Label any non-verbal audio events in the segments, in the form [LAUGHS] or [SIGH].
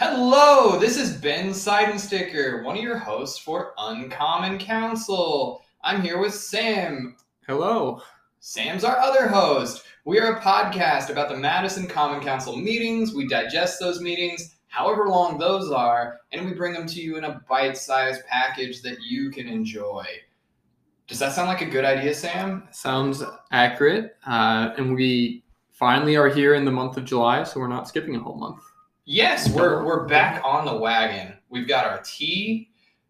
Hello, this is Ben Seidensticker, one of your hosts for Uncommon Counsel. I'm here with Sam. Hello. Sam's our other host. We are a podcast about the Madison Common Council meetings. We digest those meetings, however long those are, and we bring them to you in a bite sized package that you can enjoy. Does that sound like a good idea, Sam? Sounds accurate. Uh, and we finally are here in the month of July, so we're not skipping a whole month. Yes, we're, we're back on the wagon. We've got our tea,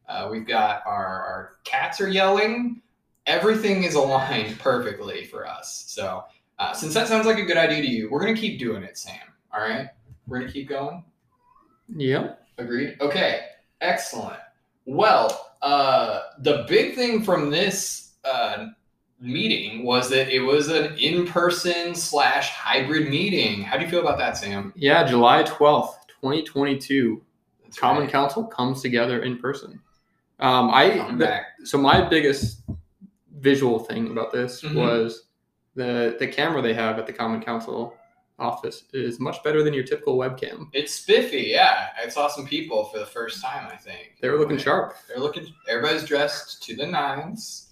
uh, we've got our, our cats are yelling. Everything is [LAUGHS] aligned perfectly for us. So, uh, since that sounds like a good idea to you, we're going to keep doing it, Sam. All right? We're going to keep going. Yep. Agreed? Okay, excellent. Well, uh, the big thing from this uh, meeting was that it was an in-person slash hybrid meeting. How do you feel about that, Sam? Yeah, July 12th, 2022. That's Common right. Council comes together in person. Um, I the- so my biggest visual thing about this Mhm. was the the camera they have at the Common Council office is much better than your typical webcam. It's spiffy, yeah. I saw some people for the first time. I think They were looking sharp. They're looking. Everybody's dressed to the nines.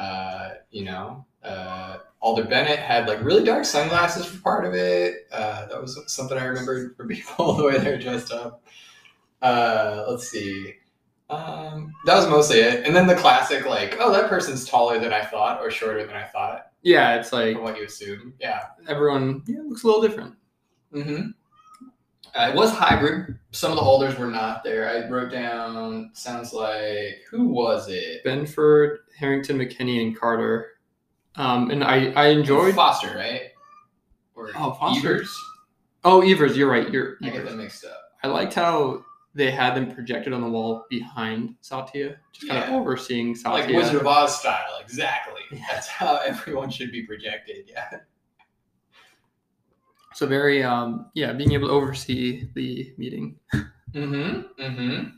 Uh, you know, uh, Alder Bennett had like really dark sunglasses for part of it. Uh, that was something I remembered from people [LAUGHS] the way they were dressed up. Uh, let's see. Um, that was mostly it. And then the classic, like, oh, that person's taller than I thought or shorter than I thought, Yeah, it's like from what you assume. Yeah. everyone yeah, looks a little different. Mm-hmm. Uh, it was hybrid. Some of the alders were not there. I wrote down. Sounds like who was it? Benford, Harrington, McKinney, and Carter. Um, and I, I enjoyed. Foster, right? Or Oh, Foster. Evers? Oh, Evers, you're right. You're. I get Evers. them mixed up. I liked how they had them projected on the wall behind Satya, just kind of overseeing Satya. Like Wizard of Oz style, exactly. Yeah. [LAUGHS] That's how everyone should be projected. Yeah. So very, um, yeah, being able to oversee the meeting. Mm-hmm. Mm-hmm.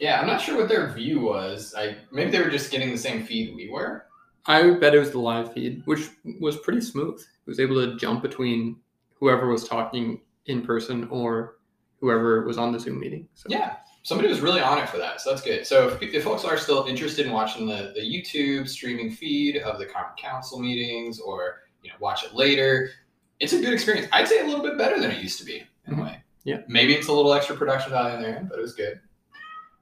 Yeah, I'm not sure what their view was. I maybe they were just getting the same feed we were. I bet it was the live feed, which was pretty smooth. It was able to jump between whoever was talking in person or whoever was on the Zoom meeting. So Yeah. Somebody was really on it for that, so that's good. So if, if folks are still interested in watching the, the YouTube streaming feed of the Common Council meetings or you know watch it later, it's a good experience. I'd say a little bit better than it used to be in a Mhm. way. Yeah. Maybe it's a little extra production value in there, but it was good.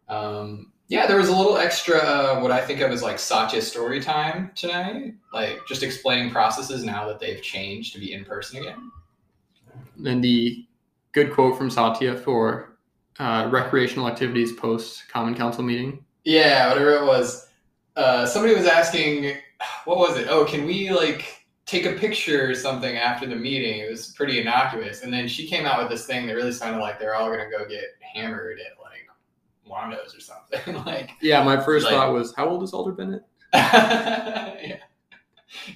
Um, yeah, there was a little extra uh, what I think of as like Satya story time tonight, like just explaining processes now that they've changed to be in person again. and the good quote from Satya for uh, recreational activities post Common Council meeting. Yeah, whatever it was. Uh, somebody was asking, what was it? Oh, can we like take a picture or something after the meeting? It was pretty innocuous. And then she came out with this thing that really sounded like they're all gonna go get hammered at like Wando's or something. [LAUGHS] like, Yeah, my first Like- thought was, how old is Alder Bennett? [LAUGHS] yeah.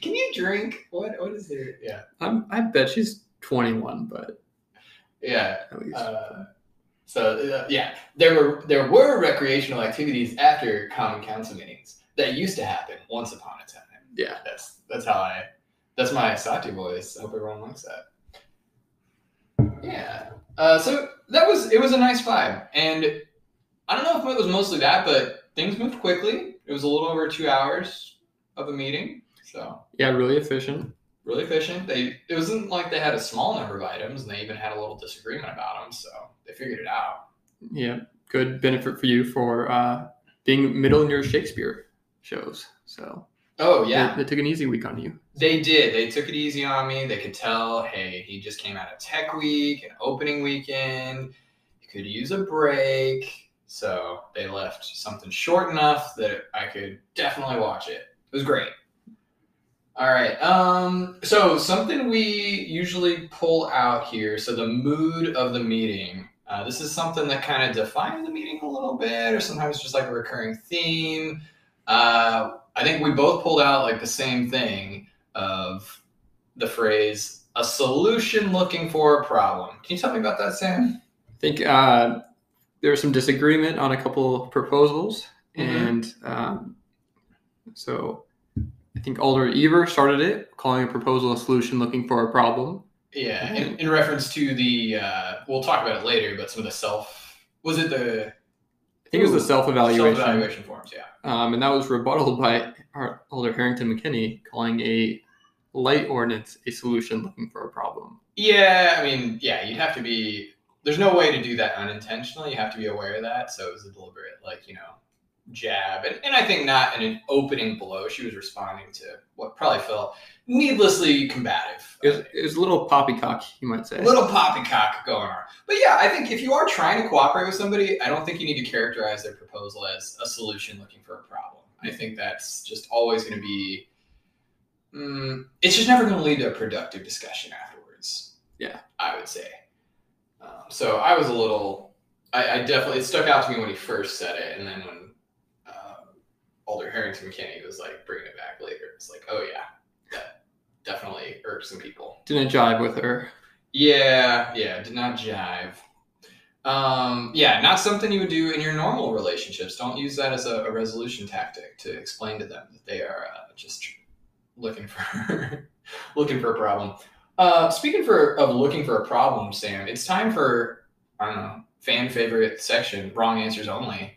Can you drink? What? What is there? Yeah, I'm, I bet she's 21, but yeah. at least. Uh, so uh, yeah, there were there were recreational activities after common council meetings that used to happen once upon a time. yeah. That's that's how I. That's my Sati voice. I hope everyone likes that. Yeah. Uh, so that was it was a nice vibe, and I don't know if it was mostly that, but things moved quickly. It was a little over two hours of a meeting, so Yeah, really efficient. really efficient. They it wasn't like they had a small number of items, and they even had a little disagreement about them, so they figured it out. Yeah, good benefit for you for uh, being middle in your Shakespeare shows. So Oh yeah, they, took an easy week on you. They did. They took it easy on me. They could tell, hey, he just came out of tech week, an opening weekend. He could use a break. So they left something short enough that I could definitely watch it. It was great. All right. Um, so something we usually pull out here. So the mood of the meeting. Uh, this is something that kind of defines the meeting a little bit, or sometimes just like a recurring theme. Uh, I think we both pulled out like the same thing of the phrase a solution looking for a problem. Can you tell me about that, Sam? I think uh, there was some disagreement on a couple of proposals, Mhm. and um, so I think Alder Ever started it, calling a proposal a solution looking for a problem. Yeah, in, in reference to the, uh, we'll talk about it later, but some of the self, was it the I think it was the self-evaluation, self-evaluation forms? Yeah. um, and that was rebutted by our Alder Harrington McKinney, calling a light ordinance a solution looking for a problem. Yeah, I mean, yeah, you'd have to be. There's no way to do that unintentionally. You have to be aware of that. So it was a deliberate, like you know, jab, and, and I think not in an opening blow. She was responding to what probably felt needlessly combative. It was, it was a little poppycock, you might say. A little poppycock going on. But yeah, I think if you are trying to cooperate with somebody, I don't think you need to characterize their proposal as a solution looking for a problem. I think that's just always going to be. Mm, it's just never going to lead to a productive discussion afterwards. Yeah. I would say. Um, so I was a little. I, I definitely it stuck out to me when he first said it, and then when um, Alder Harrington McKinney was like bringing it back later, it's like, oh yeah, definitely irked some people. Didn't jive with her. Yeah, yeah, did not jive. Um, yeah, not something you would do in your normal relationships. Don't use that as a, a resolution tactic to explain to them that they are uh, just looking for [LAUGHS] looking for a problem. Uh, speaking for of looking for a problem, Sam, it's time for I don't know fan favorite section, wrong answers only.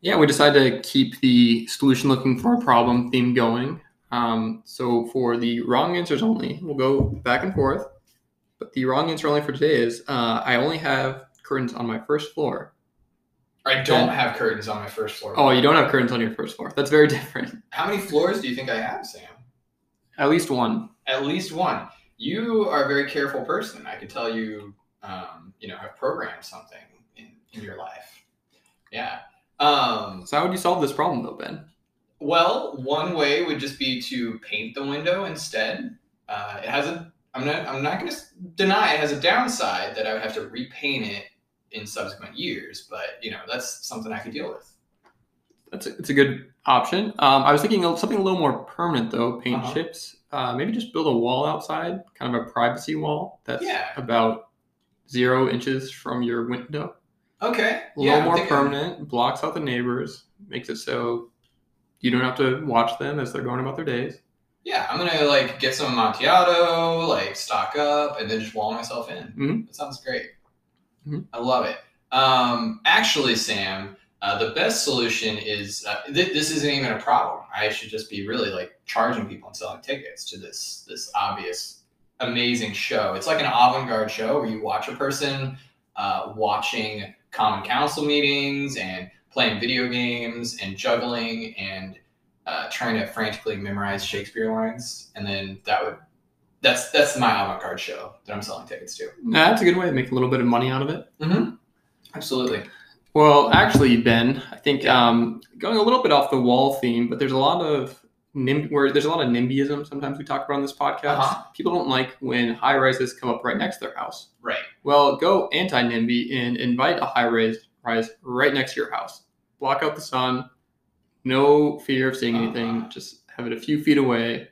Yeah, we decided to keep the solution looking for a problem theme going. Um, so for the wrong answers only, we'll go back and forth. But the wrong answer only for today is uh, I only have curtains on my first floor. I don't have curtains on my first floor. Oh, you don't have curtains on your first floor. That's very [LAUGHS] different. How many floors do you think I have, Sam? At least one. At least one. You are a very careful person. I could tell you, um, you know, have programmed something in, in your life. Yeah. Um, So how would you solve this problem though, Ben? Well, one way would just be to paint the window instead. Uh, it has a. I'm not. I'm not going to deny it has a downside that I would have to repaint it in subsequent years. But you know, that's something I could deal with. That's a, it's a good option. Um, I was thinking of something a little more permanent though, paint Uh-huh. chips. Uh, maybe just build a wall outside, kind of a privacy wall that's Yeah. about zero inches from your window. Okay. A yeah, little I'm more thinking- permanent, blocks out the neighbors, makes it so you don't have to watch them as they're going about their days. Yeah, I'm gonna like get some Amontillado, like stock up, and then just wall myself in. Mhm. That sounds great. Mhm. I love it. Um, actually, Sam, uh, the best solution is uh, th- this isn't even a problem. I should just be really like charging people and selling tickets to this this obvious, amazing show. It's like an avant-garde show where you watch a person uh, watching common council meetings and playing video games and juggling and uh, trying to frantically memorize Shakespeare lines, and then that would that's that's my avant-garde show that I'm selling tickets to. Now, that's a good way to make a little bit of money out of it. Mm-hmm. Absolutely. Well, actually, Ben, I think um, going a little bit off the wall theme, but there's a lot of nim- where there's a lot of NIMBYism. Sometimes we talk about on this podcast. Uh-huh. People don't like when high rises come up right next to their house. Right. Well, go anti NIMBY and invite a high rise rise right next to your house. Block out the sun. No fear of seeing anything. Uh-huh. Just have it a few feet away.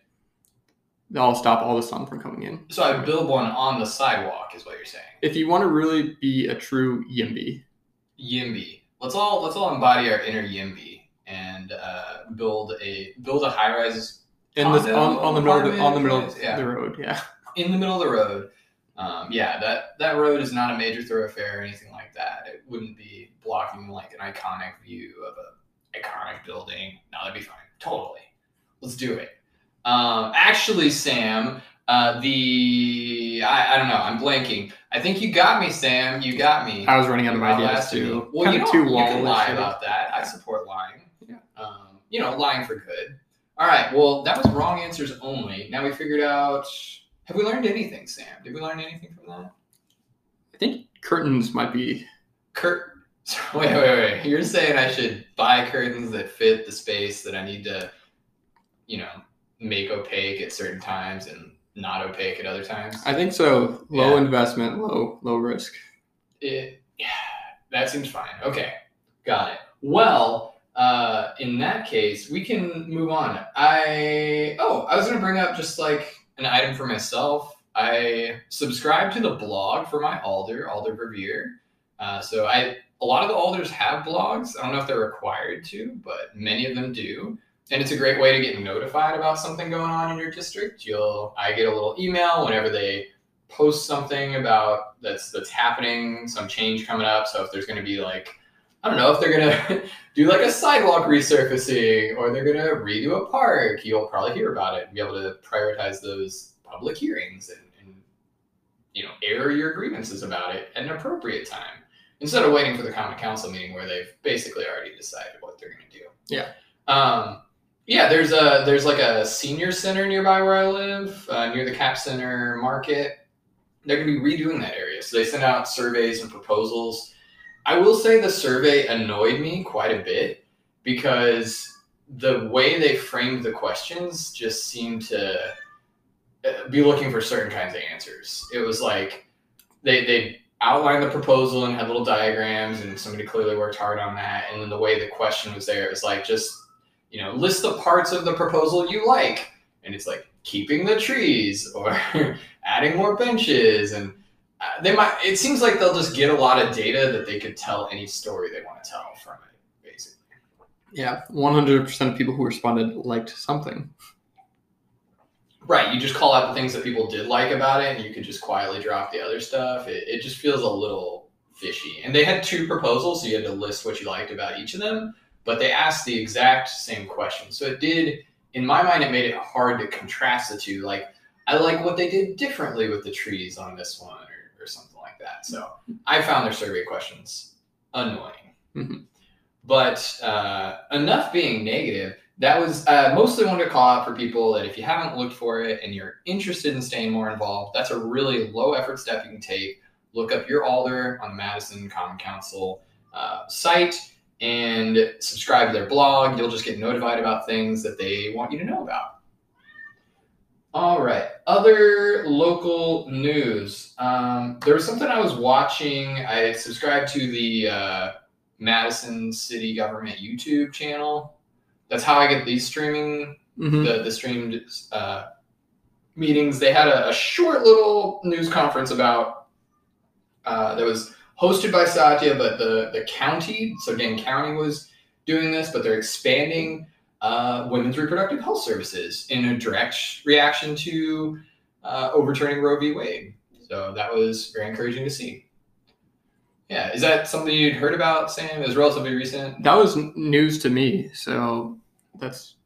That'll stop all the sun from coming in. So I build one on the sidewalk, is what you're saying. If you want to really be a true YIMBY, Yimby. Let's all let's all embody our inner Yimby and uh, build a build a high rise in this on, on the middle on the middle of yeah. the road, yeah. in the middle of the road. Um, yeah, that that road is not a major thoroughfare or anything like that. It wouldn't be blocking like an iconic view of a iconic building. No, that'd be fine. Totally. Let's do it. Um, actually, Sam, uh, the I, I don't know. I'm blanking. I think you got me, Sam. You got me. I was running out of ideas too. Well, kind you know, too you can lie about that. I support lying. Yeah. Um, you know, lying for good. All right. Well, that was wrong answers only. Now we figured out. Have we learned anything, Sam? Did we learn anything from that? I think curtains might be. Kurt. [LAUGHS] Wait, wait, wait. You're saying I should buy curtains that fit the space that I need to, you know, make opaque at certain times and not opaque at other times? I think so. Low Yeah. investment, low low risk. It, yeah, that seems fine. Okay, got it. Well, uh, in that case, we can move on. I oh, I was gonna bring up just like an item for myself. I subscribe to the blog for my alder, Alder Verveer. Uh, so I a lot of the alders have blogs. I don't know if they're required to, but many of them do. And it's a great way to get notified about something going on in your district. You'll I get a little email whenever they post something about that's that's happening, some change coming up. So if there's going to be like, I don't know, if they're going [LAUGHS] to do like a sidewalk resurfacing or they're going to redo a park, you'll probably hear about it and be able to prioritize those public hearings and, and you know air your grievances about it at an appropriate time instead of waiting for the common council meeting where they've basically already decided what they're going to do. Yeah. Um, yeah, there's a there's like a senior center nearby where I live, uh, near the Cap Center Market. They're going to be redoing that area, so they send out surveys and proposals. I will say the survey annoyed me quite a bit because the way they framed the questions just seemed to uh, be looking for certain kinds of answers. It was like they they outlined the proposal and had little diagrams, and somebody clearly worked hard on that. And then the way the question was there, it was like just you know list the parts of the proposal you like, and it's like keeping the trees or [LAUGHS] adding more benches and. Uh, they might. It seems like they'll just get a lot of data that they could tell any story they want to tell from it, basically. Yeah, 100% of people who responded liked something. Right. You just call out the things that people did like about it, and you could just quietly drop the other stuff. It, it just feels a little fishy. And they had two proposals, so you had to list what you liked about each of them, but they asked the exact same question. So it did, in my mind, it made it hard to contrast the two. Like, I like what they did differently with the trees on this one, or, something like that. So I found their survey questions annoying. Mhm. But uh, enough being negative that was uh, mostly wanted to call out for people that if you haven't looked for it and you're interested in staying more involved, that's a really low effort step you can take. Look up your alder on the Madison Common Council uh, site and subscribe to their blog. You'll just get notified about things that they want you to know about. All right, other local news. Um, there was something I was watching. I subscribed to the uh, Madison City Government YouTube channel that's how I get these streaming Mhm. the the streamed uh, meetings. They had a, a short little news conference about uh, that was hosted by Satya, but the the county, so Dane County was doing this, but they're expanding uh, women's reproductive health services in a direct reaction to uh, overturning Roe v. Wade. So that was very encouraging to see. Yeah, is that something you'd heard about, Sam? It was relatively recent. That was news to me, so that's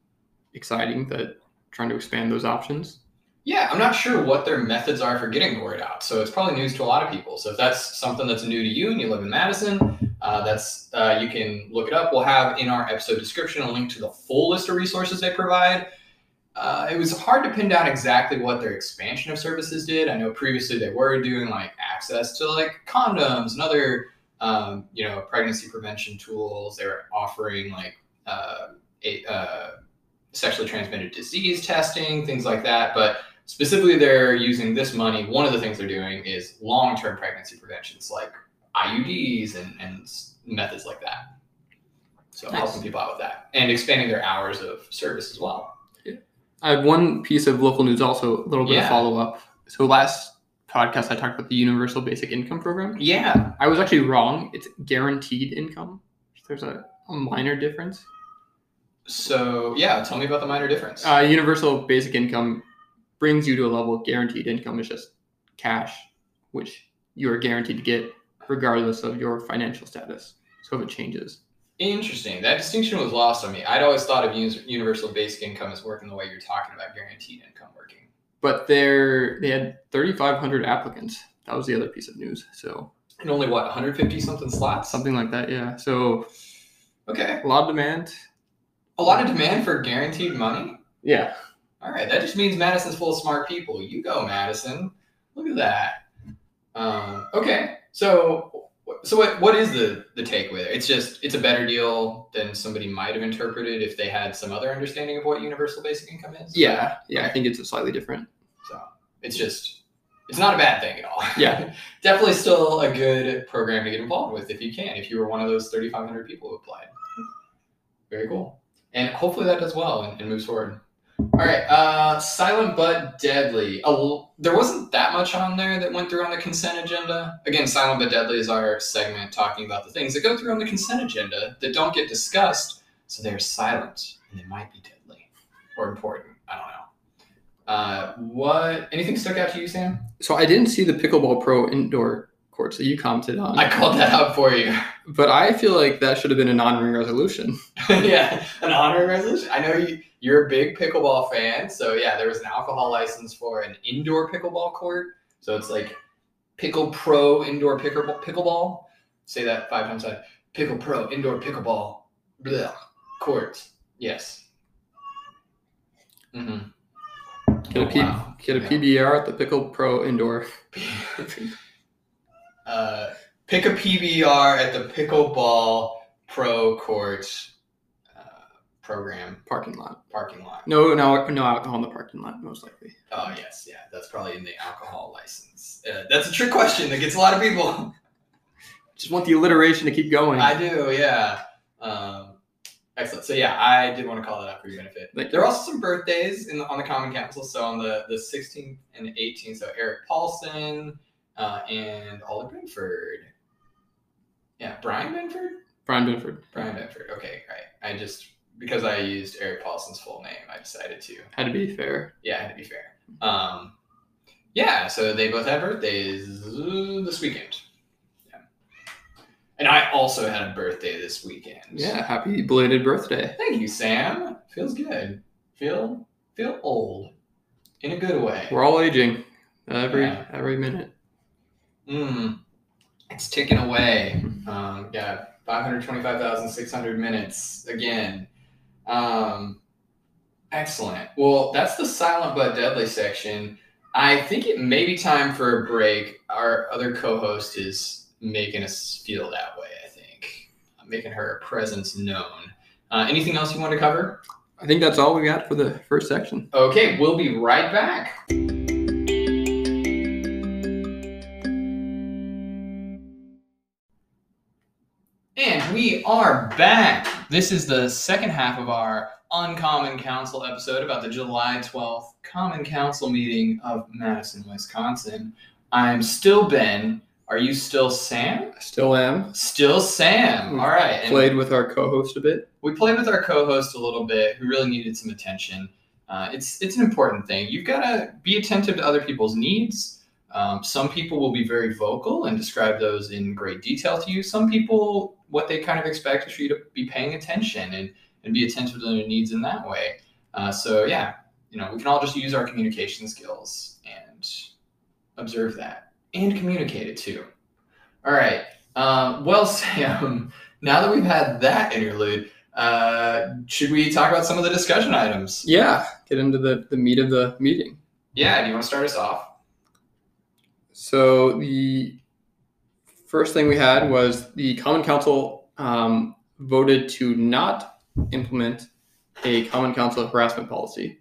exciting that trying to expand those options. Yeah, I'm not sure what their methods are for getting the word out. So it's probably news to a lot of people. So if that's something that's new to you and you live in Madison, uh, that's uh, you can look it up. We'll have in our episode description a link to the full list of resources they provide. Uh, it was hard to pin down exactly what their expansion of services did. I know previously they were doing like access to like condoms and other um, you know pregnancy prevention tools. They were offering like uh, a, uh, sexually transmitted disease testing, things like that. But specifically, they're using this money. One of the things they're doing is long term pregnancy preventions, like IUDs and, and methods like that. So Nice. helping people out with that and expanding their hours of service as well. I have one piece of local news, also a little bit Yeah. of follow up. So last podcast, I talked about the Universal Basic Income Program. Yeah. I was actually wrong. It's guaranteed income. There's a, a minor difference. So yeah, tell me about the minor difference. Uh, universal basic income brings you to a level. of Guaranteed income It's just cash, which you are guaranteed to get regardless of your financial status. So if it changes, Interesting. That distinction was lost on me. I'd always thought of universal basic income as working the way you're talking about guaranteed income working. but they're they had 3,500 applicants. That was the other piece of news. So And only what 150 something slots. something like that, yeah. So Okay. a lot of demand. A lot of demand for guaranteed money. Yeah. All right, that just means Madison's full of smart people. You go, Madison. Look at that. Um, okay, so so what what is the the takeaway? It's just it's a better deal than somebody might have interpreted if they had some other understanding of what universal basic income is. Yeah. Yeah. I think it's a slightly different. So it's just it's not a bad thing at all. Yeah. [LAUGHS] definitely still a good program to get involved with if you can. If you were one of those 3,500 people who applied. Very cool. And hopefully that does well and, and moves forward. All right, uh, silent but deadly. L- there wasn't that much on there that went through on the consent agenda. Again, silent but deadly is our segment talking about the things that go through on the consent agenda that don't get discussed, so they're silent and they might be deadly or important. I don't know. Uh, what? Anything stuck out to you, Sam? So I didn't see the pickleball pro indoor courts that you commented on, I called that out for you. but I feel like that should have been an honoring resolution. [LAUGHS] yeah, an honoring resolution. I know you. You're a big pickleball fan, so yeah, there was an alcohol license for an indoor pickleball court. So it's like Pickle Pro indoor pickleball. Pickleball. Say that five times. Fast. Pickle Pro indoor pickleball. Blah. Court. Yes. Mm-hmm. Get a, P- wow. get a Yeah. PBR at the Pickle Pro indoor. [LAUGHS] uh, pick a PBR at the Pickleball Pro Court program Parking lot. parking lot. No, no, no alcohol in the parking lot, most likely. Oh yes, yeah, that's probably in the alcohol license. Uh, that's a trick question that gets a lot of people. [LAUGHS] Just want the alliteration to keep going. I do, yeah. Um, excellent. So yeah, I did want to call that out for your benefit. There are also some birthdays in the, on the Common Council. So on the the 16th and 18th, so Eric Paulson uh, and Ollie Benford. Yeah, Brian Benford. Brian Benford. Brian Benford. Okay, right. I just because I used Eric Paulson's full name, I decided to. Had to be fair. Yeah, had to be fair. Um, yeah, so they both had birthdays this weekend. Yeah, and I also had a birthday this weekend. Yeah, happy belated birthday. Thank you, Sam. Feels good. Feel feel old, in a good way. We're all aging every Yeah. every minute. Mm, it's ticking away. Um, yeah, 525,600 minutes again. Um, excellent. Well, that's the silent but deadly section. I think it may be time for a break. Our other co host is making us feel that way, I think, making her presence known. Uh, anything else you want to cover? I think that's all we got for the first section. Okay, we'll be right back. And we are back. This is the second half of our Uncommon Council episode about the July 12th Common Council meeting of Madison, Wisconsin. I'm still Ben. Are you still Sam? I still am. Still Sam. All right. and- Played with our co-host a bit. we played with our co-host a little bit who really needed some attention uh, it's it's an important thing you've got to be attentive to other people's needs um, some people will be very vocal and describe those in great detail to you some people what they kind of expect is for you to be paying attention and, and be attentive to their needs in that way uh, so yeah you know we can all just use our communication skills and observe that and communicate it too all right um, well [LAUGHS] sam now that we've had that interlude uh, should we talk about some of the discussion items? Yeah, get into the, the meat of the meeting. Yeah, do you want to start us off? So the first thing we had was the Common Council um, voted to not implement a Common Council harassment policy,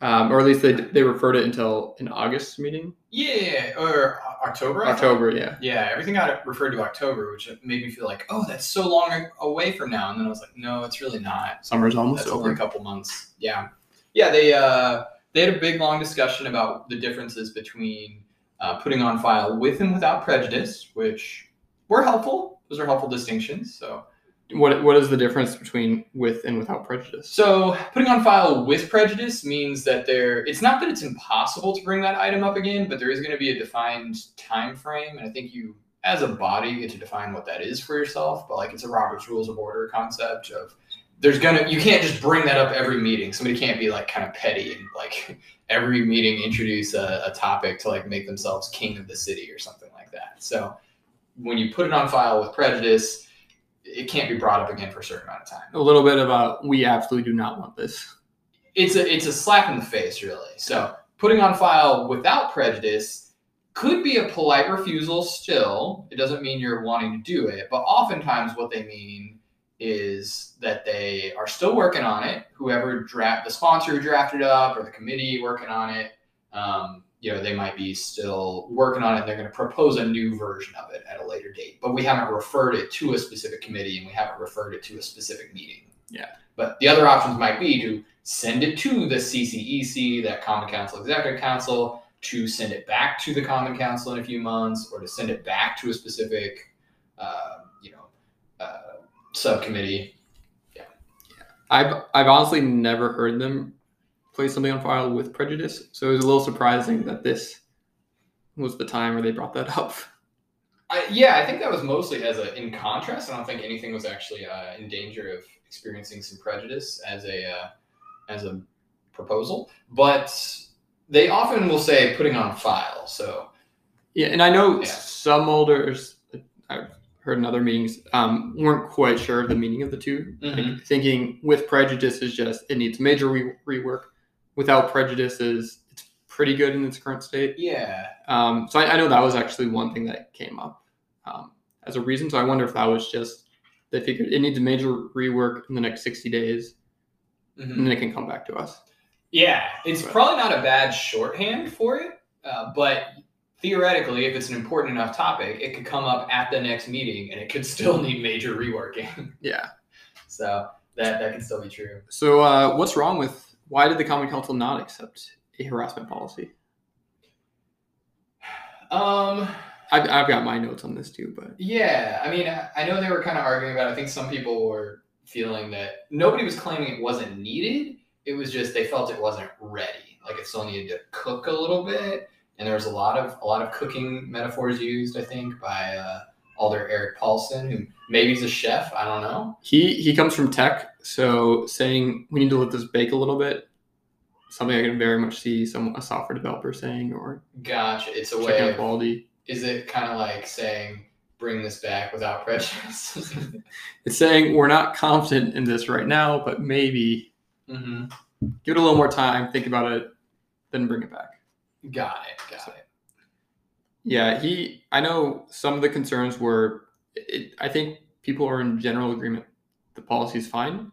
um, or at least they, they referred it until an August meeting. Yeah, or October. I? October, yeah. Yeah, everything got referred to October, which made me feel like, oh, that's so long away from now. And then I was like, no, it's really not. Summer's almost That's only over. a couple months. Yeah, yeah. They uh, they had a big long discussion about the differences between uh, putting on file with and without prejudice, which were helpful. Those are helpful distinctions. So What what is the difference between with and without prejudice? So putting on file with prejudice means that there it's not that it's impossible to bring that item up again, but there is going to be a defined time frame and I think you as a body get to define what that is for yourself, but like it's a Robert's rules of order concept of there's gonna you can't just bring that up every meeting. Somebody can't be like kind of petty and like [LAUGHS] every meeting introduce a, a topic to like make themselves king of the city or something like that. So when you put it on file with prejudice, it can't be brought up again for a certain amount of time A little bit about we absolutely do not want this. it's a it's a slap in the face, really. So putting on file without prejudice could be a polite refusal. Still, it doesn't mean you're wanting to do it, but oftentimes what they mean is that they are still working on it. Whoever draft the sponsor who drafted up or the committee working on it, um, you know, they might be still working on it. and They're going to propose a new version of it at a later date, but we haven't referred it to a specific committee and we haven't referred it to a specific meeting. Yeah. But the other options might be to send it to the CCEC, that Common Council Executive Council, to send it back to the Common Council in a few months, or to send it back to a specific, uh, subcommittee. Yeah, I've I've honestly never heard them play something on file with prejudice. So it was a little surprising that this was the time where they brought that up. I, yeah, I think that was mostly as a in contrast. I don't think anything was actually uh, in danger of experiencing some prejudice as a uh, as a proposal, but they often will say putting on file. So Yeah, and I know Yeah. some I've heard in other meetings um, weren't quite sure of the meaning of the 2 like, Mhm. thinking with prejudice is just it needs major re- rework. Without prejudice is it's pretty good in its current state. yeah, Um, so I, I know that was actually one thing that came up um, as a reason. So I wonder if that was just they figured it needs a major rework in the next sixty days, Mhm. and then it can come back to us. yeah, it's Right. probably not a bad shorthand for it, uh, but theoretically, if it's an important enough topic, it could come up at the next meeting, and it could still need major reworking. [LAUGHS] Yeah. so that that could still be true. So uh, what's wrong with why did the Common Council not accept a harassment policy? Um. I've, I've got my notes on this too, but Yeah, I mean, I I know they were kind of arguing about. It. I think some people were feeling that nobody was claiming it wasn't needed. It was just they felt it wasn't ready. Like it still needed to cook a little bit, and there was a lot of a lot of cooking metaphors used. I think by uh, Alder Eric Paulson, who maybe he's a chef. I don't know. he he comes from tech, so saying we need to let this bake a little bit, something I can very much see some a software developer saying or Gotcha. It's a way. Of, quality. is it kind of like saying bring this back without prejudice? It's saying we're not confident in this right now, but maybe hmm give it a little more time, think about it, then bring it back. Got it. Got it. Yeah, he. I know some of the concerns were. It, I think people are in general agreement. The policy is fine,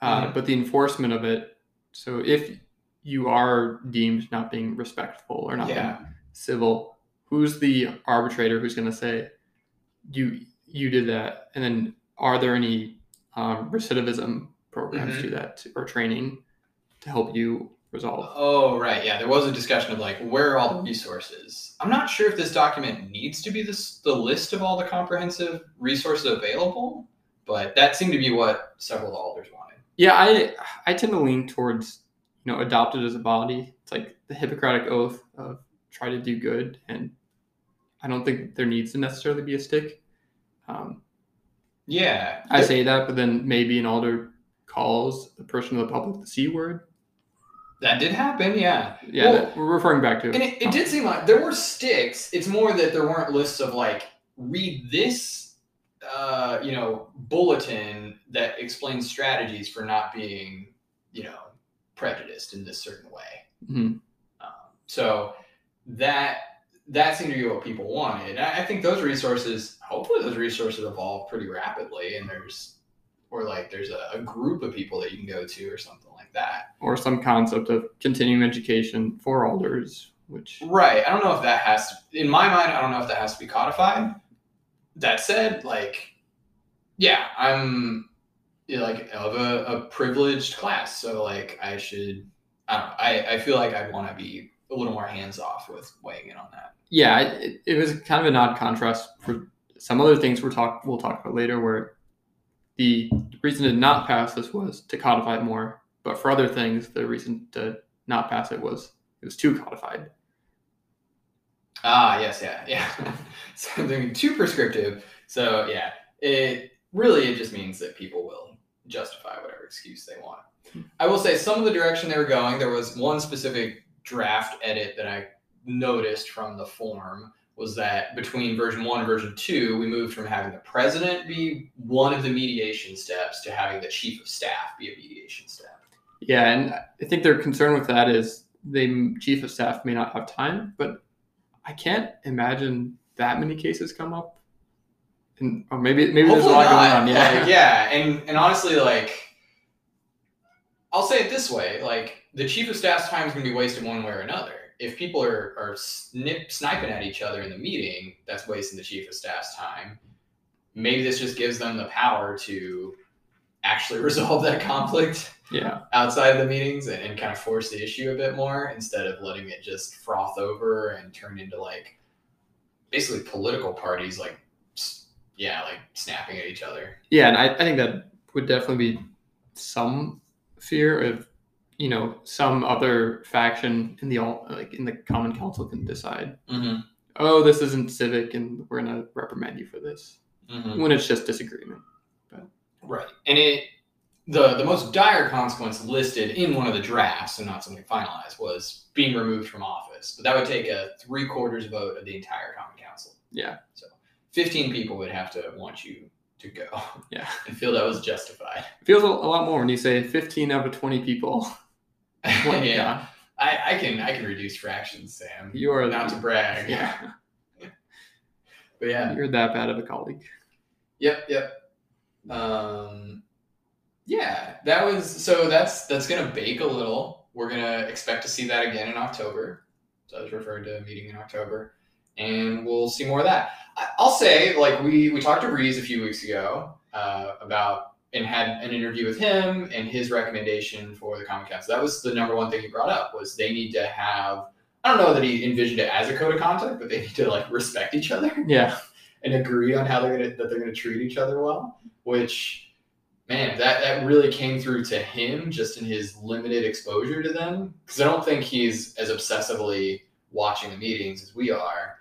uh, Mhm. but the enforcement of it. So if you are deemed not being respectful or not Yeah. being civil, who's the arbitrator who's going to say you you did that? And then are there any um, recidivism programs Mhm. to that or training to help you resolve? Oh, right. Yeah, there was a discussion of like, where are all the resources? I'm not sure if this document needs to be this the list of all the comprehensive resources available, but that seemed to be what several of the alders wanted. Yeah, I I tend to lean towards you know adopted as a body. It's like the Hippocratic oath of try to do good, and I don't think there needs to necessarily be a stick. Um, Yeah, I say that, but then maybe an alder calls the person of the public the c word. That did happen. Yeah, Yeah, Well, that- we're referring back to. and it, it did seem like there were sticks. It's more that there weren't lists of like read this, uh, you know, bulletin that explains strategies for not being, you know, prejudiced in this certain way. Mhm. Um, so that that seemed to be what people wanted. I, I think those resources, hopefully, those resources evolve pretty rapidly, and there's or like there's a, a group of people that you can go to or something like that. or some concept of continuing education for alders, which Right. I don't know if that has to. In my mind, I don't know if that has to be codified. That said, like, yeah, I'm you know, like of a, a privileged class, so like I should. I don't know. I, I feel like I'd want to be a little more hands off with weighing in on that. yeah, it, it was kind of an odd contrast for some other things we're talk we'll talk about later, where the reason to not pass this was to codify it more, but for other things, the reason to not pass it was it was too codified. Ah, yes, yeah, yeah. [LAUGHS] Something too prescriptive. So yeah, it really it just means that people will justify whatever excuse they want. I will say some of the direction they were going. There was one specific draft edit that I noticed from the form was that between version one and version two, we moved from having the president be one of the mediation steps to having the chief of staff be a mediation step. Yeah, and I think their concern with that is the chief of staff may not have time, but I can't imagine that many cases come up. And or maybe maybe there's a Hopefully lot going on. Yeah, Like, [LAUGHS] yeah, and and honestly, like, I'll say it this way: like, the chief of staff's time is going to be wasted one way or another. If people are are snip, sniping at each other in the meeting, that's wasting the chief of staff's time. Maybe this just gives them the power to actually [LAUGHS] resolve that conflict yeah. outside of the meetings and, and kind of force the issue a bit more instead of letting it just froth over and turn into like basically political parties like yeah like snapping at each other Yeah, and I, I think that would definitely be some fear of you know some other faction in the all like in the common council can decide Mm-hmm. oh this isn't civic and we're gonna reprimand you for this Mm-hmm. when it's just disagreement but Right. And it the the most dire consequence listed in one of the drafts, and not something finalized, was being removed from office. But that would take a three quarters vote of the entire common council. Yeah. So fifteen people would have to want you to go yeah [LAUGHS] and feel that was justified. it feels a, lot more when you say 15 out of 20 people [LAUGHS] yeah. I, I can I can reduce fractions, Sam. you are Not to brag. yeah [LAUGHS] But yeah. you're that bad of a colleague Yep, yep. Um, yeah, that was so. That's that's gonna bake a little. We're gonna expect to see that again in October. So I was referring to a meeting in October, and we'll see more of that. I'll say, like we we talked to Reese a few weeks ago uh, about and had an interview with him and his recommendation for the Common Council. That was the number one thing he brought up was they need to have. I don't know that he envisioned it as a code of conduct, but they need to like respect each other yeah [LAUGHS] and agree on how they're gonna that they're gonna treat each other well. Which, man, that that really came through to him just in his limited exposure to them. Because I don't think he's as obsessively watching the meetings as we are.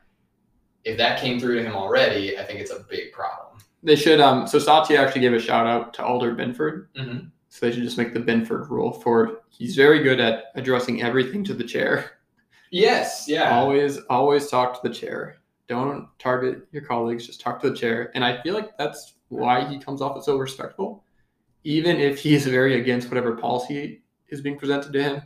If that came through to him already, I think it's a big problem. they should um so satya actually gave a shout out to alder Benford Mm-hmm. so they should just make the Benford rule for he's very good at addressing everything to the chair Yes, yeah, always always talk to the chair don't target your colleagues just talk to the chair and i feel like that's why he comes off as so respectful even if he's very against whatever policy is being presented to him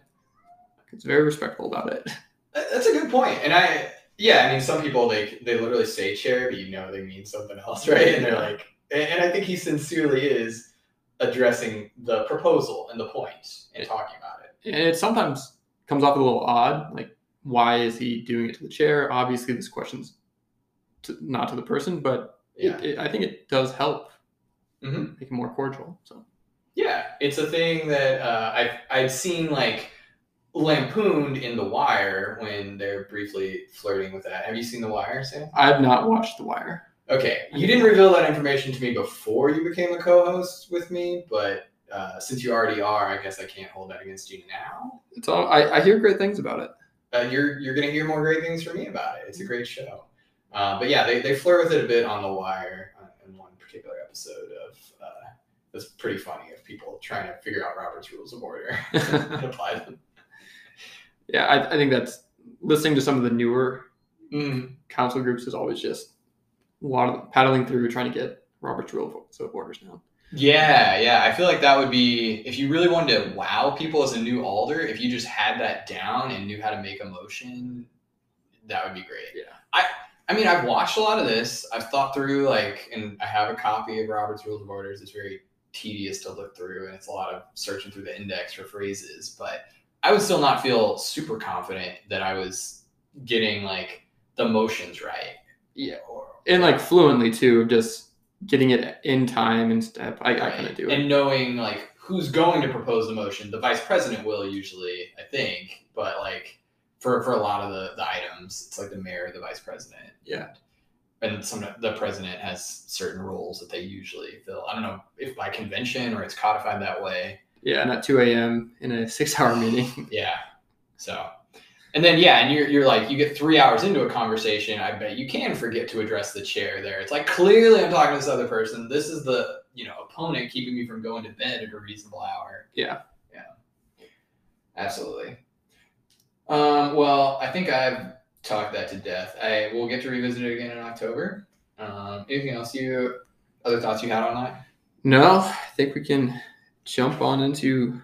it's very respectful about it [LAUGHS] that's a good point. And I, yeah, I mean, some people they they literally say chair, but you know they mean something else, [LAUGHS] right? And they're like, and, and I think he sincerely is addressing the proposal and the point and talking about it. and it sometimes comes off a little odd like why is he doing it to the chair obviously this question's to, not to the person but Yeah, it, it, i think it does help Mhm. make it more cordial so yeah, it's a thing that uh, I've I've seen like lampooned in The Wire when they're briefly flirting with that. Have you seen The Wire, Sam? i've not watched the wire Okay, you didn't reveal that information to me before you became a co-host with me, but uh, since you already are, I guess I can't hold that against you now. it's all i, I hear great things about it Uh, you're you're gonna hear more great things from me about it. It's a great show. Uh, but yeah, they, they flirt with it a bit on The Wire uh, in one particular episode of. Uh, it's pretty funny of people trying to figure out Robert's Rules of Order [LAUGHS] [LAUGHS] and apply them. yeah I, I think that's listening to some of the newer Mm. council groups is always just a lot of paddling through trying to get robert's rule of orders down Yeah, yeah. I feel like that would be if you really wanted to wow people as a new alder. If you just had that down and knew how to make a motion, that would be great. Yeah. I I mean, I've watched a lot of this. I've thought through like, and I have a copy of Robert's Rules of Orders. It's very tedious to look through, and it's a lot of searching through the index for phrases. But I would still not feel super confident that I was getting like the motions right. Yeah. Or, and like fluently too of just getting it in time and step i, I kind of do it And knowing like who's going to propose the motion, the vice president will usually, I think, but like for for a lot of the, the items, it's like the mayor, the vice president. Yeah. And some the president has certain roles that they usually fill. I don't know if by convention or it's codified that way. yeah at 2 a.m in a six hour [LAUGHS] meeting Yeah. So and then yeah, and you're you're like you get three hours into a conversation, I bet you can forget to address the chair there. It's like clearly I'm talking to this other person. This is the you know opponent keeping me from going to bed at a reasonable hour. Yeah. Yeah. Absolutely. Um, well, I think I've talked that to death. I will get to revisit it again in October. Um, anything else you other thoughts you had on that? No, I think we can jump on into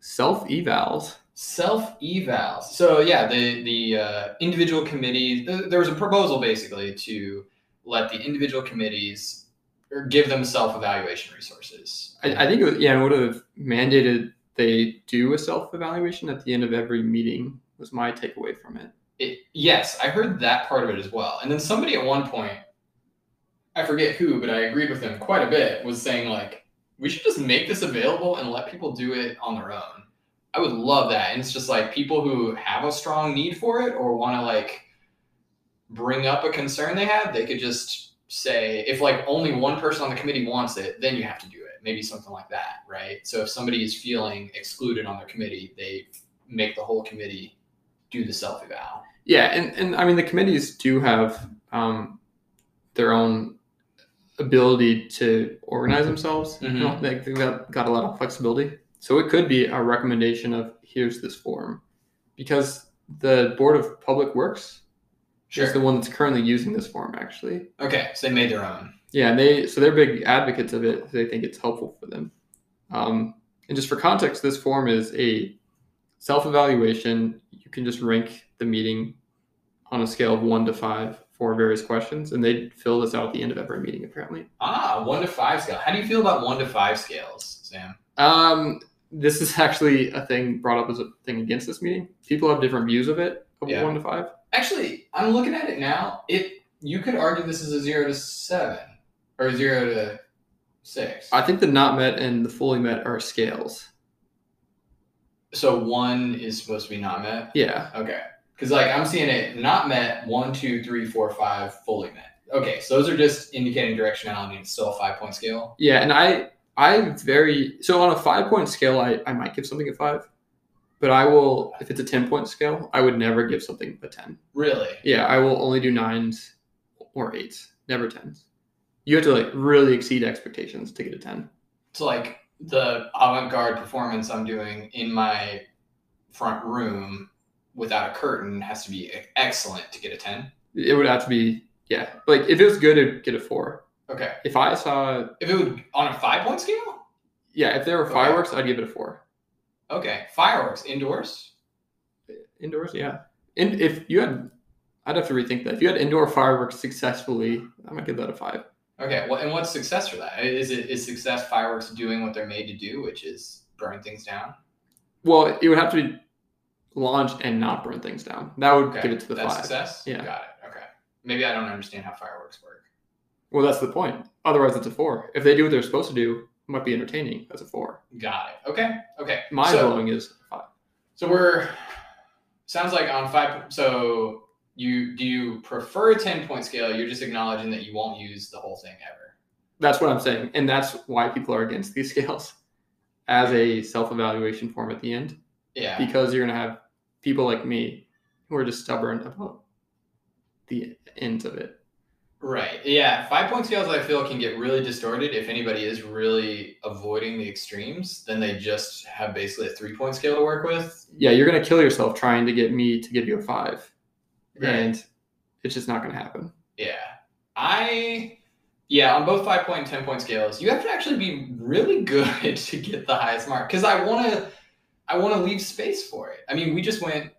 self evals. Self evals. So yeah, the the uh, individual committees. th- There was a proposal basically to let the individual committees or give them self evaluation resources. I, I think it was, yeah, it would have mandated they do a self evaluation at the end of every meeting. Was my takeaway from it. It, yes, I heard that part of it as well. And then somebody at one point, I forget who, but I agreed with him quite a bit, was saying like we should just make this available and let people do it on their own. I would love that. And it's just like people who have a strong need for it or want to like bring up a concern they have, they could just say if like only one person on the committee wants it, then you have to do it. maybe something like that, right? So if somebody is feeling excluded on their committee, they make the whole committee do the self eval. Yeah, and, and I mean the committees do have um, their own ability to organize themselves. You know, they, they've got, got a lot of flexibility. So it could be a recommendation of here's this form, because the Board of Public Works sure. is the one that's currently using this form actually. Okay, so they made their own. Yeah, and they so they're big advocates of it. They think it's helpful for them. Um, and just for context, this form is a self-evaluation. You can just rank the meeting on a scale of one to five for various questions, and they fill this out at the end of every meeting. Apparently, Ah, one to five scale. How do you feel about one to five scales, Sam? um, this is actually a thing brought up as a thing against this meeting. People have different views of it of Yeah. one to five. Actually, I'm looking at it now. It you could argue this is a zero to seven or zero to six. I think the not met and the fully met are scales. So one is supposed to be not met. Yeah, Okay. Because like I'm seeing it not met, one, two, three, four, five, fully met. Okay, so those are just indicating directionality. It's still a five point scale. Yeah, and I I very so on a five point scale, I, I might give something a five, but I will if it's a ten point scale, I would never give something a ten. Really? Yeah, I will only do nines or eights, never tens. You have to like really exceed expectations to get a ten. So like the avant-garde performance I'm doing in my front room without a curtain has to be excellent to get a ten. It would have to be yeah, like if it was good, it'd get a four. Okay. If I saw If it would on a five point scale. yeah, if there were Okay. fireworks, I'd give it a four. Okay. Fireworks indoors. Indoors, yeah. And if you had, I'd have to rethink that. If you had indoor fireworks successfully, I might give that a five. Okay. Well, and what's success for that? Is it is success fireworks doing what they're made to do, which is burn things down? Well, it would have to be launched and not burn things down. That would Okay. give it to the That's five. success. Yeah. Got it. Okay. Maybe I don't understand how fireworks work. Well, that's the point. Otherwise, it's a four. If they do what they're supposed to do, it might be entertaining. That's a four. Got it. Okay. Okay. Mind so, blowing is five. So we're sounds like on five. So you do you prefer a ten point scale? You're just acknowledging that you won't use the whole thing ever. That's what I'm saying, and that's why people are against these [LAUGHS] scales as a self-evaluation form at the end, Yeah. because you're gonna have people like me who are just stubborn about the ends of it. Right. Yeah. Five point scales I feel can get really distorted if anybody is really avoiding the extremes. Then they just have basically a three point scale to work with. Yeah, you're gonna kill yourself trying to get me to give you a five, and it's just not gonna happen. Yeah. I yeah, on both five point and ten point scales, you have to actually be really [LAUGHS] good to get the highest mark. Because I wanna I wanna leave space for it. I mean, we just went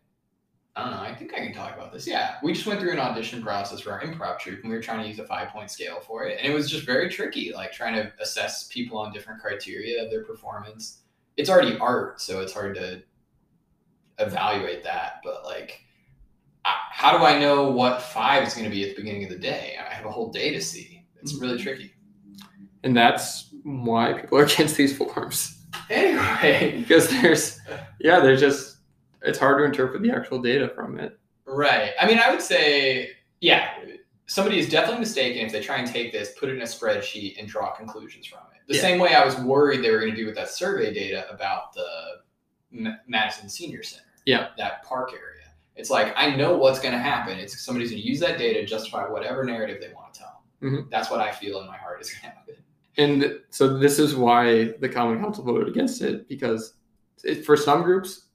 I don't know, I think I can talk about this. Yeah. We just went through an audition process for our improv troupe and we were trying to use a five point scale for it. And it was just very tricky, like trying to assess people on different criteria of their performance. It's already art, so it's hard to evaluate that, but like how do I know what five is going to be at the beginning of the day? I have a whole day to see. It's really mm-hmm. tricky. And that's why people are [LAUGHS] against these forms Anyway, [LAUGHS] because there's yeah, there's just it's hard to interpret the actual data from it. right. I mean, I would say, yeah, somebody is definitely mistaken if they try and take this, put it in a spreadsheet, and draw conclusions from it. The Yeah. same way I was worried they were going to do with that survey data about the M- Madison Senior Center. Yeah. That park area. It's like, I know what's going to happen. It's somebody's going to use that data to justify whatever narrative they want to tell. Mhm. That's what I feel in my heart is going to happen. And so this is why the Common Council voted against it because it, for some groups,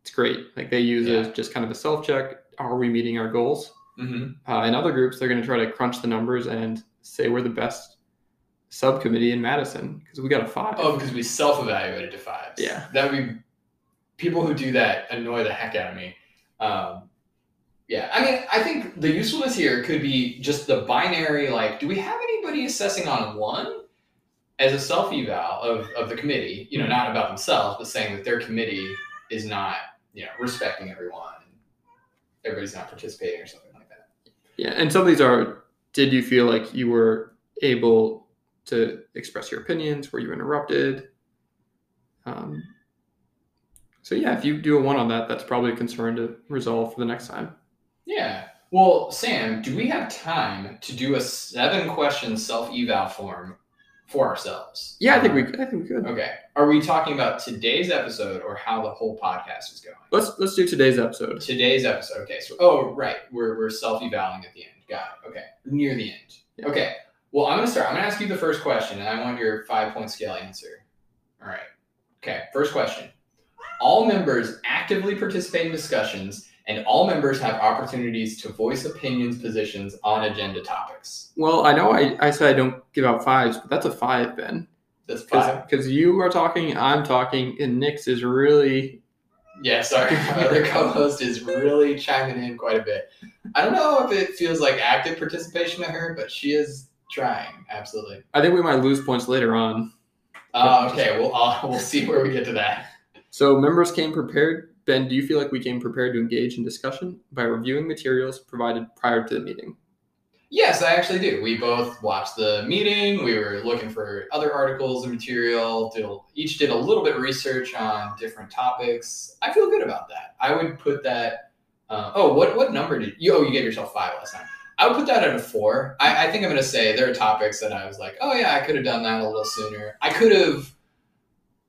it's great. Like they use it as just kind of a self check. Are we meeting our goals? Mm-hmm. Uh, in other groups, they're going to try to crunch the numbers and say we're the best subcommittee in Madison because we got a five. Oh, because we self-evaluated to fives. Yeah. that would be people who do that annoy the heck out of me. Um, yeah, I mean, I think the usefulness here could be just the binary. Like, do we have anybody assessing on one as a self eval of of the committee? You know, not about themselves, but saying that their committee is not, you know, respecting everyone. Everybody's not participating or something like that. Yeah, and some of these are. Did you feel like you were able to express your opinions? Were you interrupted? Um, so yeah, if you do a one on that, that's probably a concern to resolve for the next time. Yeah. Well, Sam, do we have time to do a seven question self eval form for ourselves. Yeah, I think we. I think we could. Okay. Are we talking about today's episode or how the whole podcast is going? Let's let's do today's episode. Today's episode. Okay. So, oh, right. We're, we're self evaling at the end. Got it. Okay. Near the end. Yeah. Okay. Well, I'm going to start. I'm going to ask you the first question, and I want your five point scale answer. All right. Okay. First question. All members actively participate in discussions, and all members have opportunities to voice opinions, positions on agenda topics. Well, I know I, I said I don't give out fives, but that's a five, Ben. That's five. Because you are talking, I'm talking, and Nix is really. Yeah, sorry. [LAUGHS] My other co-host is really chiming in quite a bit. I don't know if it feels like active participation to her, but she is trying. Absolutely. I think we might lose points later on. Uh, okay, well, I'll, we'll see where we get to that. So members came prepared. Ben, do you feel like we came prepared to engage in discussion by reviewing materials provided prior to the meeting? Yes, I actually do. We both watched the meeting. We were looking for other articles and material. Did each did a little bit of research on different topics. I feel good about that. I would put that. Uh, oh, what what number did you? Oh, you gave yourself five last time. I would put that at a four. I, I think I'm going to say there are topics that I was like, oh yeah, I could have done that a little sooner. I could have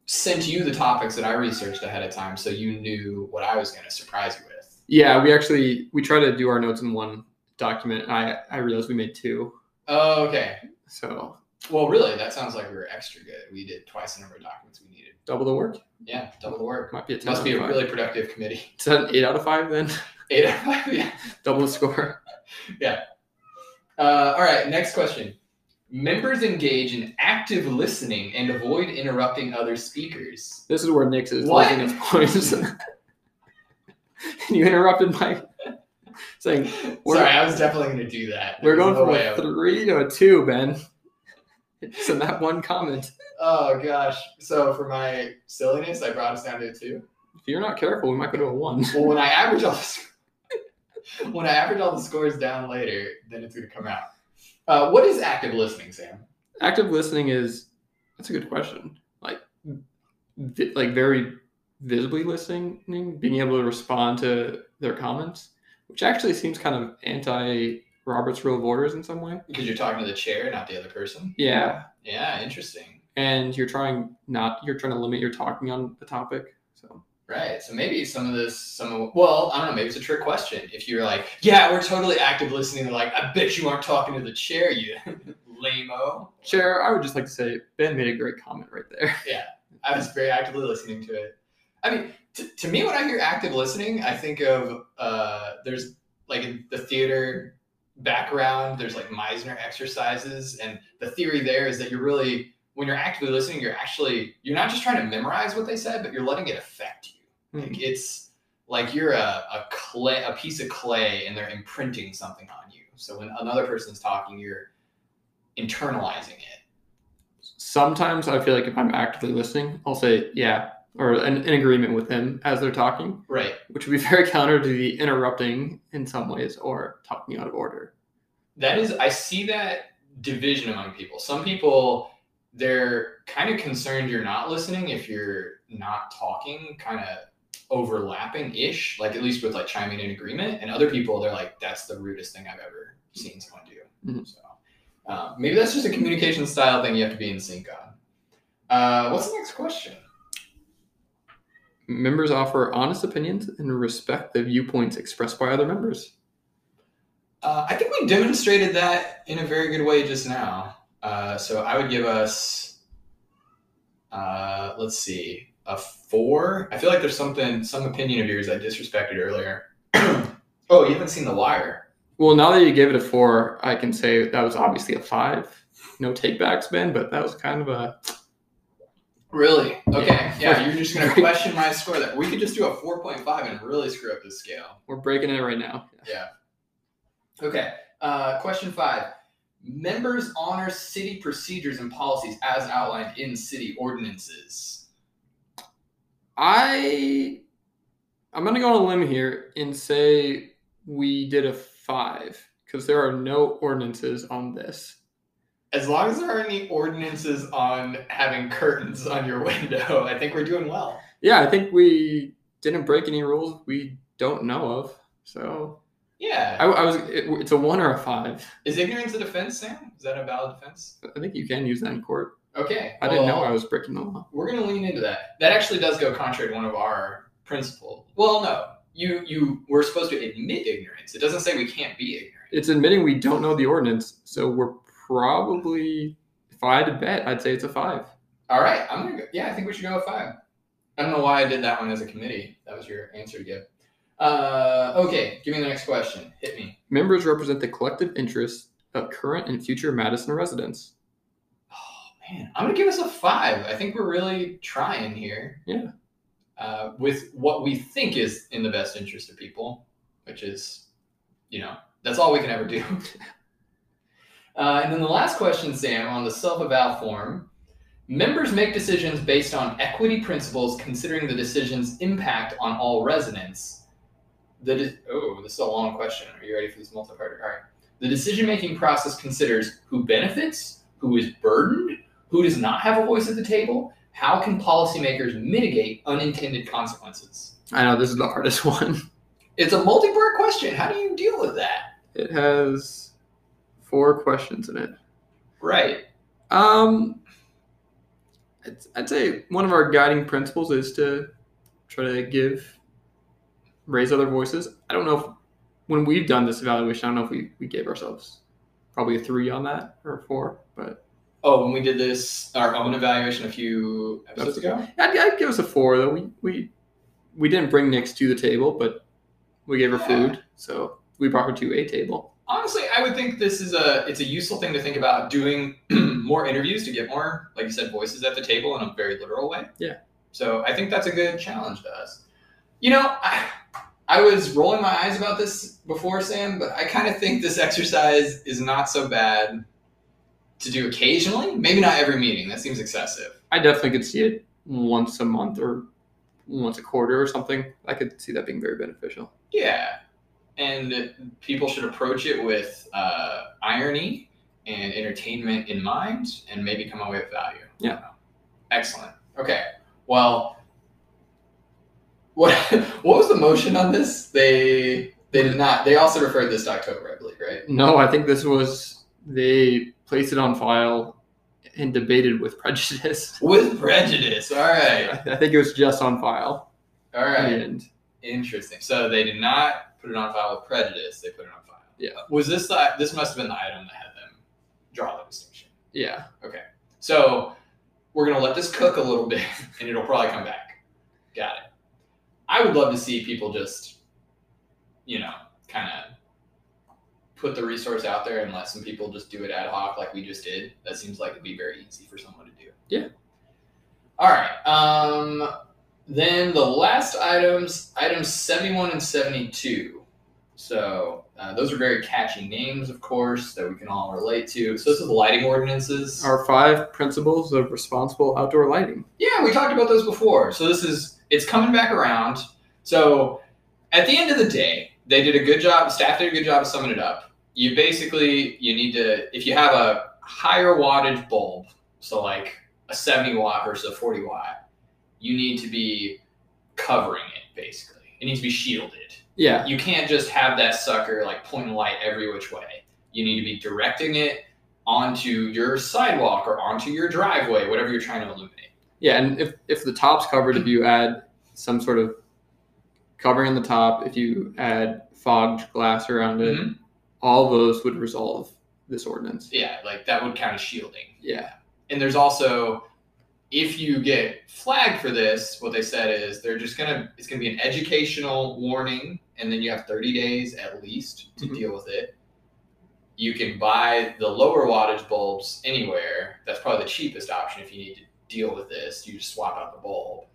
sent you the topics that I researched ahead of time, so you knew what I was going to surprise you with. Yeah, we actually we try to do our notes in one document. and I I realized we made two. Oh, okay. So Well, really, that sounds like we were extra good. We did twice the number of documents we needed. double the work. Yeah, double the work. Might be a 10 Must be a five. really productive committee. Is that an eight out of five then? [LAUGHS] Eight out of five. Yeah. [LAUGHS] double the score. Yeah. Uh, all right. Next question. Members engage in active listening and avoid interrupting other speakers. This is where Nix is What? losing his points. [LAUGHS] you interrupted my [LAUGHS] saying Sorry, I was definitely going to do that. we're going no from a three to a two, Ben. It's in that one comment. Oh gosh. So for my silliness, I brought us down to a two. If you're not careful, we might go to a one. Well, when I [LAUGHS] average all the when I average all the scores down later, then it's going to come out. Uh, what is active listening, Sam? Active listening is that's a good question. Like, vi- like very visibly listening, being able to respond to their comments, which actually seems kind of anti Robert's Rule of Orders in some way. Because you're talking to the chair, not the other person. Yeah, Yeah, interesting. and you're trying not you're trying to limit your talking on the topic. Right. So maybe some of this, some of, well, I don't know. Maybe it's a trick question. If you're like, yeah, we're totally active listening, they're like, I bet you aren't talking to the chair, you [LAUGHS] lame-o. Chair, I would just like to say Ben made a great comment right there. [LAUGHS] Yeah. I was very actively listening to it. I mean, t- to me, when I hear active listening, I think of uh, there's like in the theater background, there's like Meisner exercises, and the theory there is that you're really when you're actively listening, you're actually you're not just trying to memorize what they said, but you're letting it affect you. Hmm. Like it's like you're a, a clay a piece of clay and they're imprinting something on you. So when another person's talking, you're internalizing it. Sometimes I feel like if I'm actively listening, I'll say yeah or in, in agreement with them as they're talking, Right. which would be [LAUGHS] very counter to the interrupting in some ways or talking out of order. That is, I see that division among people. Some people, they're kind of concerned you're not listening if you're not talking, kind of overlapping ish, like at least with like chiming in agreement. And other people, they're like, that's the rudest thing I've ever seen someone do. Mhm. So uh, maybe that's just a communication style thing you have to be in sync on. Uh, what's the next question? Members offer honest opinions and respect the viewpoints expressed by other members. Uh, I think we demonstrated that in a very good way just now. Uh, so I would give us, uh, let's see, a four. I feel like there's something, some opinion of yours I disrespected earlier. [CLEARS THROAT] oh, you haven't seen The Wire. Well, now that you gave it a four, I can say that was obviously a five. No takebacks, Ben, but that was kind of a Really? Okay. Yeah. Yeah, you're just gonna [LAUGHS] question my score. That we could just do a four point five and really screw up this scale. we're breaking it right now. Yeah. Okay. Uh, question five. Members honor city procedures and policies as outlined in city ordinances. I I'm gonna go on a limb here and say we did a five because there are no ordinances on this. As long as there aren't any ordinances on having curtains on your [LAUGHS] window, I think we're doing well. Yeah, I think we didn't break any rules we don't know of. So Yeah. I, I was. It, it's a one or a five. Is ignorance a defense, Sam? Is that a valid defense? I think you can use that in court. Okay. I didn't know I was breaking the law. We're gonna lean into that. That actually does go contrary to one of our principles. Well, no. You you we're supposed to admit ignorance. It doesn't say we can't be ignorant. It's admitting we don't know the ordinance, so we're probably. If I had to bet, I'd say it's a five. All right. I'm gonna go. Yeah, I think we should go with five. I don't know why I did that one as a committee. That was your answer to give. Uh, okay. Give me the next question. Hit me. Members represent the collective interests of current and future Madison residents. Man, I'm gonna give us a five. I think we're really trying here. Yeah. Uh, with what we think is in the best interest of people, which is, you know, that's all we can ever do. [LAUGHS] uh, and then the last question, Sam, on the self-eval form. Members make decisions based on equity principles, considering the decision's impact on all residents. The de- oh, this is a long question. Are you ready for this multi-part? All right. The decision-making process considers who benefits, who is burdened, who does not have a voice at the table. How can policymakers mitigate unintended consequences? I know this is the hardest [LAUGHS] one. It's a multi-part question. How do you deal with that? It has four questions in it. Right. Um, I'd, I'd say one of our guiding principles is to try to give, raise other voices. I don't know if when we've done this evaluation, I don't know if we, we gave ourselves probably a three on that or a four, but Oh, when we did this our own evaluation a few episodes ago. I'd, I'd give us a four though. We we we didn't bring Nix to the table, but we gave her Yeah. food, so we brought her to a table. Honestly, I would think this is a it's a useful thing to think about doing [CLEARS THROAT] more interviews to get more, like you said, voices at the table in a very literal way. Yeah. So I think that's a good challenge to us. You know, I, I was rolling my eyes about this before, Sam, but I kind of think this exercise is not so bad to do occasionally. Maybe not every meeting. That seems excessive. I definitely could see it once a month or once a quarter or something. I could see that being very beneficial. Yeah. And people should approach it with uh, irony and entertainment in mind and maybe come away with value. Yeah. Excellent. Okay. Well, what [LAUGHS] what was the motion on this? They they did not. They also referred this to October, I believe, right? No, I think this was they placed it on file and debated with prejudice. [LAUGHS] With prejudice. All right. I think it was just on file. All right. And Interesting. So they did not put it on file with prejudice. They put it on file. Yeah. Was this the? This must have been the item that had them draw the distinction. yeah, Okay. So we're gonna let this cook a little bit, [LAUGHS] and it'll probably come back. Got it. I would love to see people just, you know, kind of put the resource out there and let some people just do it ad hoc like we just did. That seems like it'd be very easy for someone to do. Yeah. All right. Um, then the last items, items seventy-one and seventy-two. So uh, those are very catchy names, of course, that we can all relate to. So this is the lighting ordinances. our five principles of responsible outdoor lighting. Yeah, we talked about those before. So this is it's coming back around. So at the end of the day, they did a good job. Staff did a good job of summing it up. You basically you need to if you have a higher wattage bulb, so like a 70 watt versus a 40 watt, you need to be covering it basically. It needs to be shielded. Yeah, You can't just have that sucker like pointing light every which way. You need to be directing it onto your sidewalk or onto your driveway, whatever you're trying to illuminate. yeah, and if if the top's covered, if you add some sort of covering the top, if you add fogged glass around it, Mhm. all those would resolve this ordinance. Yeah, like that would count as shielding. Yeah, And there's also, if you get flagged for this, what they said is they're just gonna, it's gonna be an educational warning, and then you have 30 days at least to Mhm. deal with it. You can buy the lower wattage bulbs anywhere. That's probably the cheapest option if you need to deal with this. You just swap out the bulb.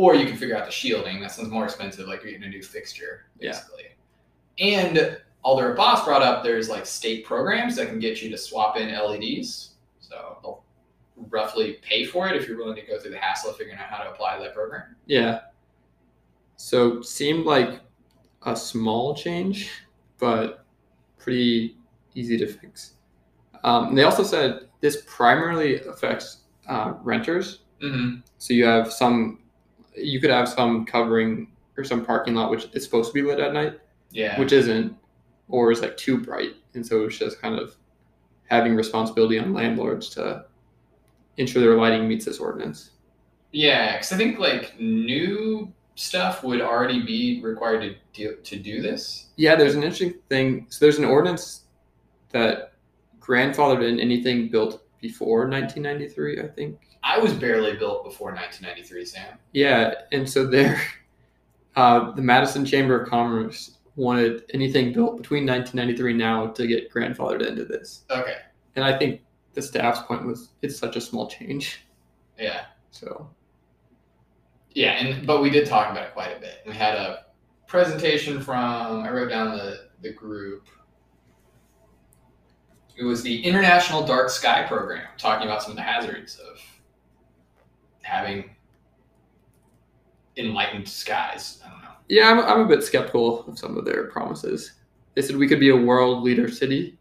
Or you can figure out the shielding. That sounds more expensive, like you're getting a new fixture, Yeah. basically. And Alder Abbas brought up there's like state programs that can get you to swap in LEDs. So they'll roughly pay for it if you're willing to go through the hassle of figuring out how to apply that program. yeah. So seemed like a small change, but pretty easy to fix. Um, they also said this primarily affects uh, renters. Mm-hmm. So you have some, you could have some covering or some parking lot which is supposed to be lit at night, Yeah. which isn't. or is like too bright, and so it's just kind of having responsibility on landlords to ensure their lighting meets this ordinance. Yeah, because I think like new stuff would already be required to do to do this. Yeah, there's an interesting thing. So there's an ordinance that grandfathered in anything built before 1993, I think. I was barely built before 1993, Sam. Yeah, and so there, [LAUGHS] uh, the Madison Chamber of Commerce wanted anything built between 1993 now to get grandfathered into this. Okay. And I think the staff's point was it's such a small change. Yeah. So Yeah, and but we did talk about it quite a bit. We had a presentation from I wrote down the the group. It was the International Dark Sky Program, talking about some of the hazards of having enlightened skies. I don't know. yeah, I'm, I'm a bit skeptical of some of their promises. They said we could be a world leader city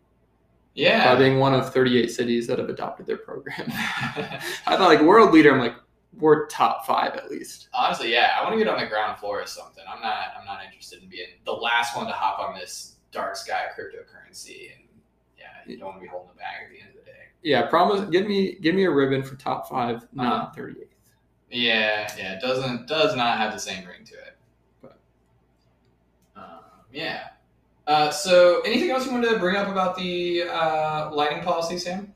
Yeah. by being one of 38 cities that have adopted their program. [LAUGHS] I thought like world leader, I'm like we're top five at least. Honestly, yeah, I want to get on the ground floor or something. I'm not. I'm not interested in being the last one to hop on this dark sky cryptocurrency. And yeah, you don't want to be holding the bag at the end of the day. Yeah, promise. Give me give me a ribbon for top five, not uh-huh. 38th. Yeah, yeah, it doesn't does not have the same ring to it. But- um, yeah. Uh, so, anything else you wanted to bring up about the uh, lighting policy, Sam?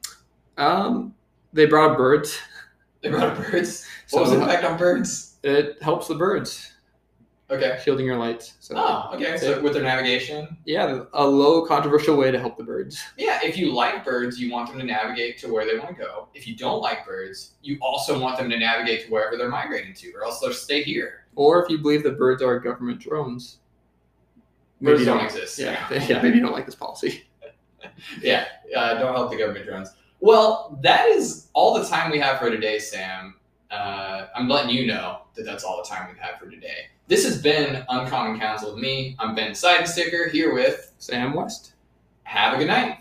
Um, they brought birds. They brought birds. So What was the impact on birds? it helps the birds Okay. shielding your lights. So Oh, okay. So with their navigation, yeah, a low controversial way to help the birds. yeah. If you like birds, you want them to navigate to where they want to go. If you don't like birds, you also want them to navigate to wherever they're migrating to, or else they'll stay here. Or if you believe that birds are government drones, Birds you don't exist. Yeah, [LAUGHS] yeah, maybe you don't like this policy. [LAUGHS] yeah, uh, don't help the government drones. Well, that is all the time we have for today, Sam. Uh, I'm letting you know that that's all the time we've had for today. This has been Uncommon Counsel with me. I'm Ben Seidensticker here with Sam West. Have a good night.